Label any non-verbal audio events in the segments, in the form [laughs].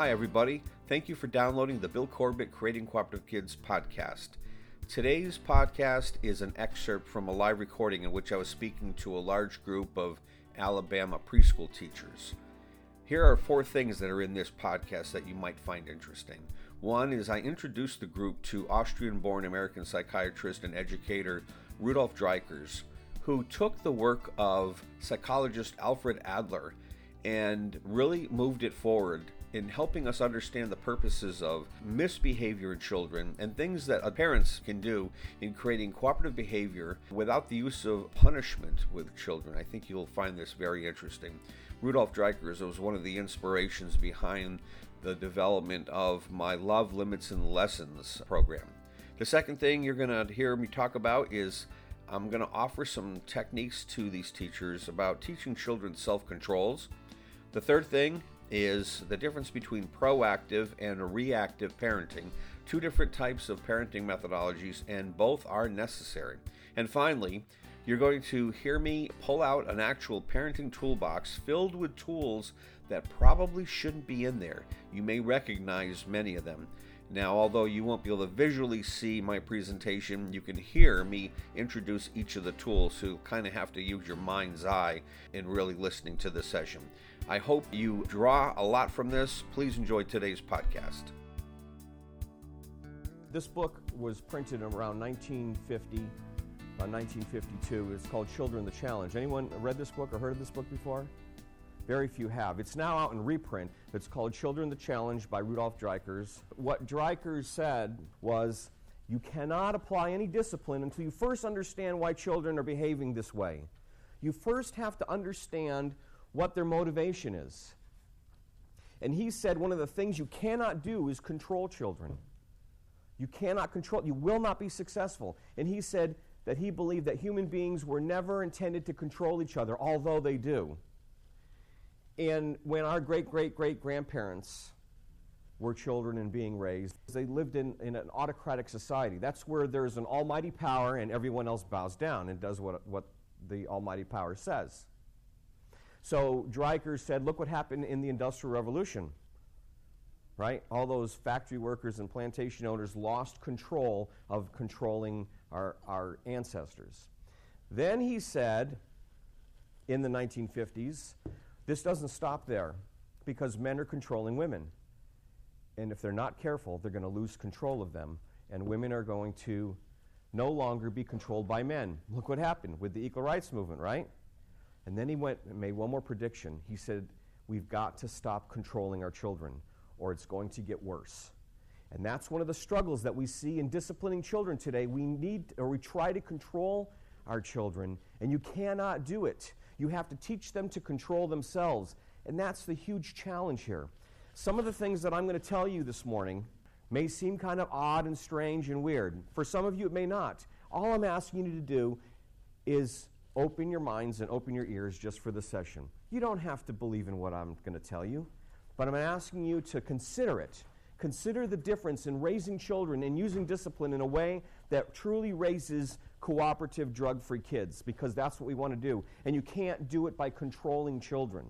Hi, everybody. Thank you for downloading the Bill Corbett Creating Cooperative Kids podcast. Today's podcast is an excerpt from a live recording in which I was speaking to a large group of Alabama preschool teachers. Here are four things that are in this podcast that you might find interesting. One is I introduced the group to Austrian born American psychiatrist and educator Rudolf Dreikurs, who took the work of psychologist Alfred Adler and really moved it forward in helping us understand the purposes of misbehavior in children and things that parents can do in creating cooperative behavior without the use of punishment with children. I think you'll find this very interesting. Rudolf Dreikurs was one of the inspirations behind the development of my Love, Limits, and Lessons program. The second thing you're going to hear me talk about is I'm going to offer some techniques to these teachers about teaching children self controls. The third thing is the difference between proactive and reactive parenting, two different types of parenting methodologies, and both are necessary. And finally, you're going to hear me pull out an actual parenting toolbox filled with tools that probably shouldn't be in there. You may recognize many of them. Now, although you won't be able to visually see my presentation, you can hear me introduce each of the tools, so you kind of have to use your mind's eye in really listening to the session. I hope you draw a lot from this. Please enjoy today's podcast. This book was printed around 1950, around 1952. It's called Children the Challenge. Anyone read this book or heard of this book before? Very few have. It's now out in reprint. It's called Children the Challenge by Rudolf Dreikurs. What Dreikurs said was you cannot apply any discipline until you first understand why children are behaving this way. You first have to understand what their motivation is. And he said one of the things you cannot do is control children. You cannot control, you will not be successful. And he said that he believed that human beings were never intended to control each other, although they do. And when our great great great grandparents were children and being raised, they lived in, in an autocratic society. That's where there's an almighty power and everyone else bows down and does what, what the almighty power says. So Dreikurs said, look what happened in the Industrial Revolution. Right? All those factory workers and plantation owners lost control of controlling our, our ancestors. Then he said, in the 1950s, this doesn't stop there because men are controlling women. And if they're not careful, they're going to lose control of them. And women are going to no longer be controlled by men. Look what happened with the equal rights movement, right? And then he went and made one more prediction. He said, We've got to stop controlling our children, or it's going to get worse. And that's one of the struggles that we see in disciplining children today. We need, or we try to control our children, and you cannot do it. You have to teach them to control themselves. And that's the huge challenge here. Some of the things that I'm going to tell you this morning may seem kind of odd and strange and weird. For some of you, it may not. All I'm asking you to do is open your minds and open your ears just for the session. You don't have to believe in what I'm going to tell you, but I'm asking you to consider it. Consider the difference in raising children and using discipline in a way that truly raises cooperative drug free kids, because that's what we want to do. And you can't do it by controlling children.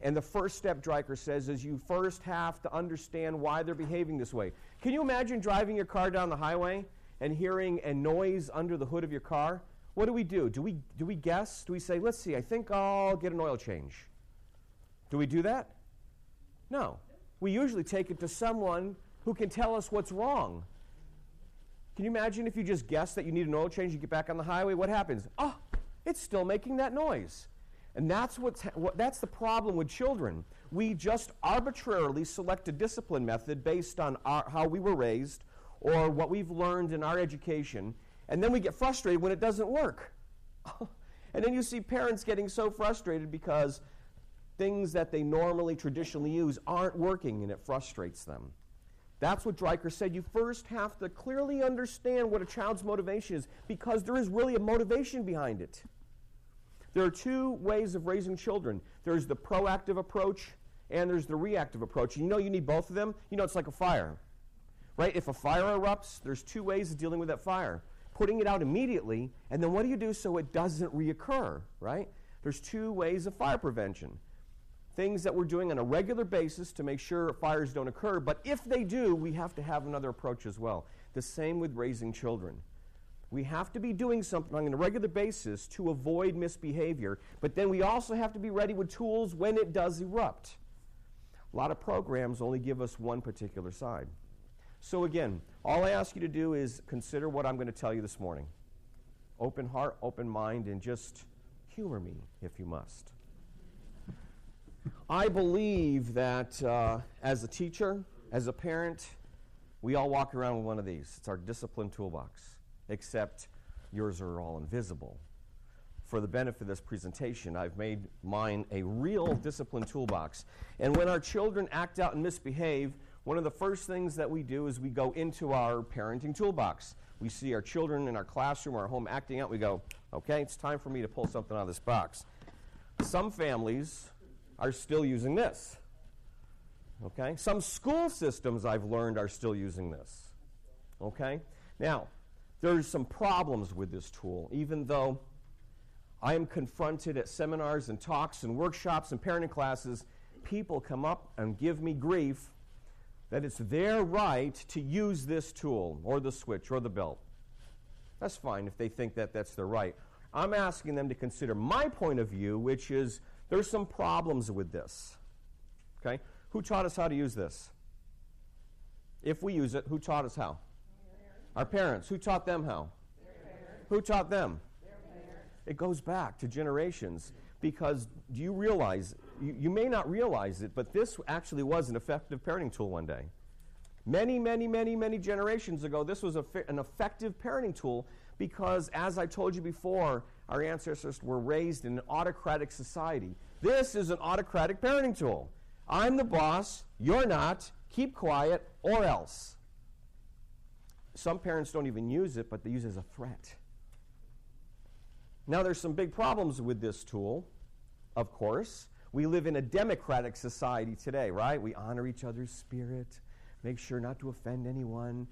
And the first step, Dreikurs says, is you first have to understand why they're behaving this way. Can you imagine driving your car down the highway and hearing a noise under the hood of your car? What do we do? Do we, do we guess? Do we say, let's see, I think I'll get an oil change? Do we do that? No. We usually take it to someone who can tell us what's wrong. Can you imagine if you just guess that you need an oil change, you get back on the highway, what happens? Oh, it's still making that noise. And that's, what's what, that's the problem with children. We just arbitrarily select a discipline method based on our, how we were raised or what we've learned in our education, and then we get frustrated when it doesn't work. [laughs] and then you see parents getting so frustrated because things that they normally traditionally use aren't working and it frustrates them. That's what Dreikurs said. You first have to clearly understand what a child's motivation is because there is really a motivation behind it. There are two ways of raising children there's the proactive approach and there's the reactive approach. You know you need both of them. You know it's like a fire. Right? If a fire erupts, there's two ways of dealing with that fire putting it out immediately, and then what do you do so it doesn't reoccur, right? There's two ways of fire prevention. things that we're doing on a regular basis to make sure fires don't occur, but if they do, we have to have another approach as well. The same with raising children. We have to be doing something on a regular basis to avoid misbehavior, but then we also have to be ready with tools when it does erupt. A lot of programs only give us one particular side. So, again, all I ask you to do is consider what I'm going to tell you this morning. Open heart, open mind, and just humor me if you must. I believe that uh, as a teacher, as a parent, we all walk around with one of these. It's our discipline toolbox, except yours are all invisible. For the benefit of this presentation, I've made mine a real discipline toolbox. And when our children act out and misbehave, one of the first things that we do is we go into our parenting toolbox. We see our children in our classroom or our home acting out. We go, okay, it's time for me to pull something out of this box. Some families are still using this. Okay? Some school systems I've learned are still using this. Okay? Now, there's some problems with this tool, even though I am confronted at seminars and talks and workshops and parenting classes. People come up and give me grief that it's their right to use this tool or the switch or the belt. That's fine if they think that that's their right. I'm asking them to consider my point of view, which is there's some problems with this. Okay? Who taught us how to use this? If we use it, who taught us how? Our parents. Who taught them how? Who taught them? It goes back to generations because do you realize you, you may not realize it, but this actually was an effective parenting tool one day. Many, many, many, many generations ago, this was fi- an effective parenting tool because, as I told you before, our ancestors were raised in an autocratic society. This is an autocratic parenting tool. I'm the boss, you're not, keep quiet, or else. Some parents don't even use it, but they use it as a threat. Now, there's some big problems with this tool, of course. We live in a democratic society today, right? We honor each other's spirit, make sure not to offend anyone,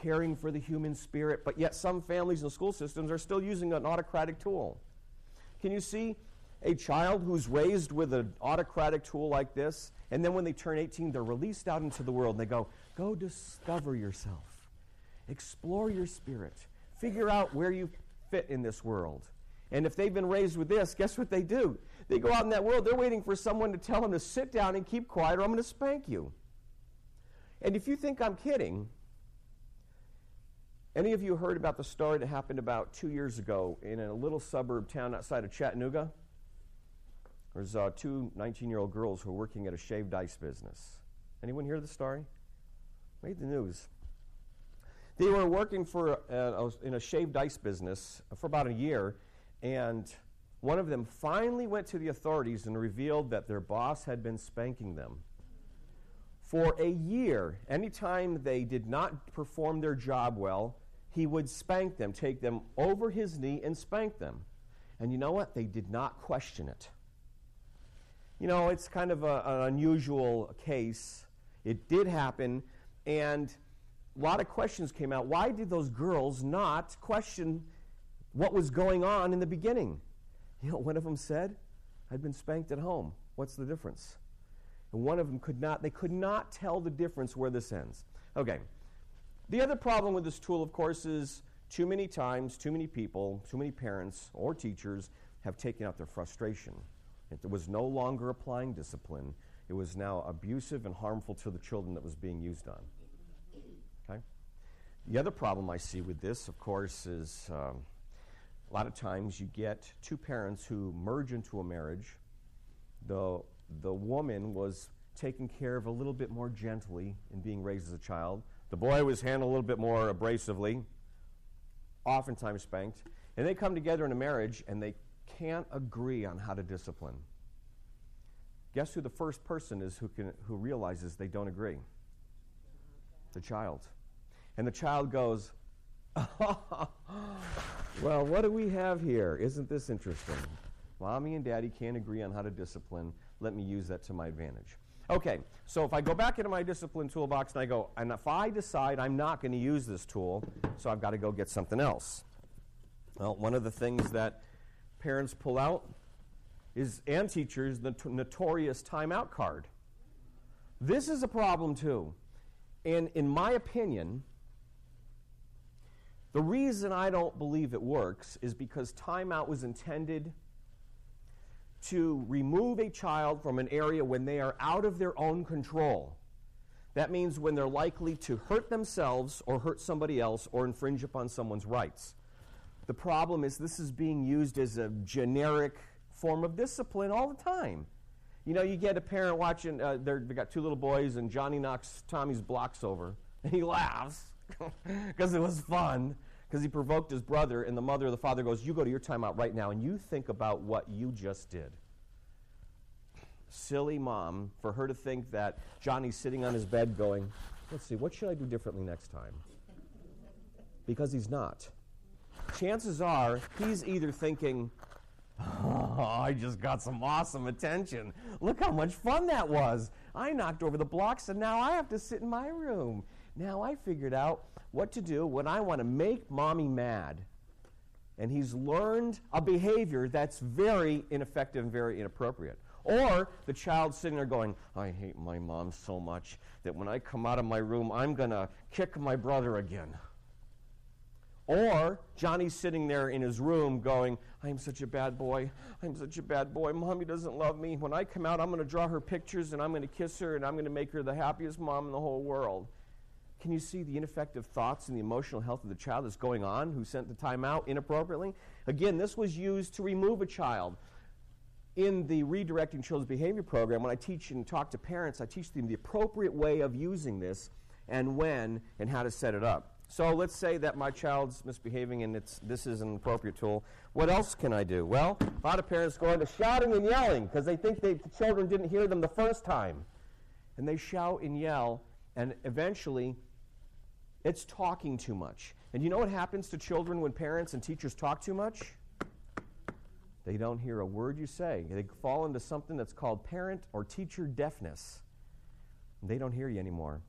caring for the human spirit, but yet some families and school systems are still using an autocratic tool. Can you see a child who's raised with an autocratic tool like this, and then when they turn 18, they're released out into the world and they go, Go discover yourself, explore your spirit, figure out where you fit in this world. And if they've been raised with this, guess what they do? They go out in that world, they're waiting for someone to tell them to sit down and keep quiet or I'm going to spank you. And if you think I'm kidding, any of you heard about the story that happened about two years ago in a little suburb town outside of Chattanooga? There's uh, two 19 year old girls who are working at a shaved ice business. Anyone hear the story? Made the news. They were working for uh, in a shaved ice business for about a year, and one of them finally went to the authorities and revealed that their boss had been spanking them. For a year, anytime they did not perform their job well, he would spank them, take them over his knee and spank them. And you know what? They did not question it. You know, it's kind of a, an unusual case. It did happen, and a lot of questions came out. Why did those girls not question what was going on in the beginning? You know, one of them said, I'd been spanked at home. What's the difference? And one of them could not, they could not tell the difference where this ends. Okay. The other problem with this tool, of course, is too many times, too many people, too many parents or teachers have taken out their frustration. It was no longer applying discipline. It was now abusive and harmful to the children that was being used on. Okay? The other problem I see with this, of course, is um, a lot of times you get two parents who merge into a marriage. The, the woman was taken care of a little bit more gently in being raised as a child. The boy was handled a little bit more abrasively, oftentimes spanked. And they come together in a marriage and they can't agree on how to discipline. Guess who the first person is who, can, who realizes they don't agree? The child. And the child goes, [laughs] oh, well, what do we have here? Isn't this interesting? Mommy and daddy can't agree on how to discipline. Let me use that to my advantage. Okay, so if I go back into my discipline toolbox and I go, and if I decide I'm not going to use this tool, so I've got to go get something else. Well, one of the things that parents pull out is and teachers the notorious timeout card. This is a problem too. And in my opinion, the reason I don't believe it works is because timeout was intended to remove a child from an area when they are out of their own control. That means when they're likely to hurt themselves or hurt somebody else or infringe upon someone's rights. The problem is this is being used as a generic form of discipline all the time. You know, you get a parent watching, uh, they've got two little boys, and Johnny knocks Tommy's blocks over, and [laughs] he laughs [laughs] because it was fun, because he provoked his brother, and the mother or the father goes, You go to your timeout right now, and you think about what you just did. Silly mom, for her to think that Johnny's sitting on his bed going, Let's see, what should I do differently next time? Because he's not. Chances are he's either thinking, Oh, I just got some awesome attention. Look how much fun that was. I knocked over the blocks and now I have to sit in my room. Now I figured out what to do when I want to make mommy mad. And he's learned a behavior that's very ineffective and very inappropriate. Or the child sitting there going, I hate my mom so much that when I come out of my room, I'm going to kick my brother again. Or Johnny's sitting there in his room going, I'm such a bad boy. I'm such a bad boy. Mommy doesn't love me. When I come out, I'm going to draw her pictures and I'm going to kiss her and I'm going to make her the happiest mom in the whole world. Can you see the ineffective thoughts and the emotional health of the child that's going on who sent the time out inappropriately? Again, this was used to remove a child. In the Redirecting Children's Behavior program, when I teach and talk to parents, I teach them the appropriate way of using this and when and how to set it up. So let's say that my child's misbehaving and it's, this is an appropriate tool. What else can I do? Well, a lot of parents go into shouting and yelling because they think they, the children didn't hear them the first time. And they shout and yell, and eventually it's talking too much. And you know what happens to children when parents and teachers talk too much? They don't hear a word you say. They fall into something that's called parent or teacher deafness. They don't hear you anymore.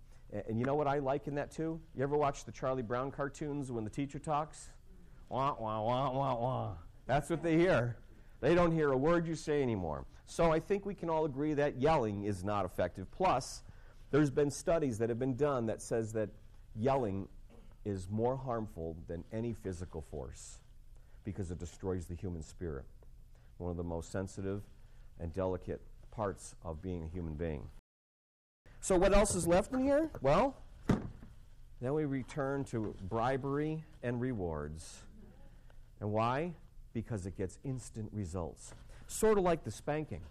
And you know what I like in that too? You ever watch the Charlie Brown cartoons when the teacher talks? Wah, wah, wah, wah, wah. That's what they hear. They don't hear a word you say anymore. So I think we can all agree that yelling is not effective. Plus, there's been studies that have been done that says that yelling is more harmful than any physical force because it destroys the human spirit, one of the most sensitive and delicate parts of being a human being. So, what else is left in here? Well, then we return to bribery and rewards. And why? Because it gets instant results. Sort of like the spanking.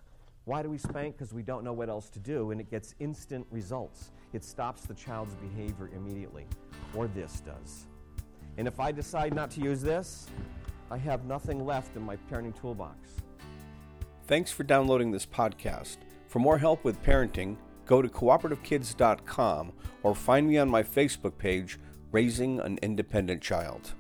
Why do we spank? Because we don't know what else to do, and it gets instant results. It stops the child's behavior immediately, or this does. And if I decide not to use this, I have nothing left in my parenting toolbox. Thanks for downloading this podcast. For more help with parenting, go to cooperativekids.com or find me on my Facebook page, Raising an Independent Child.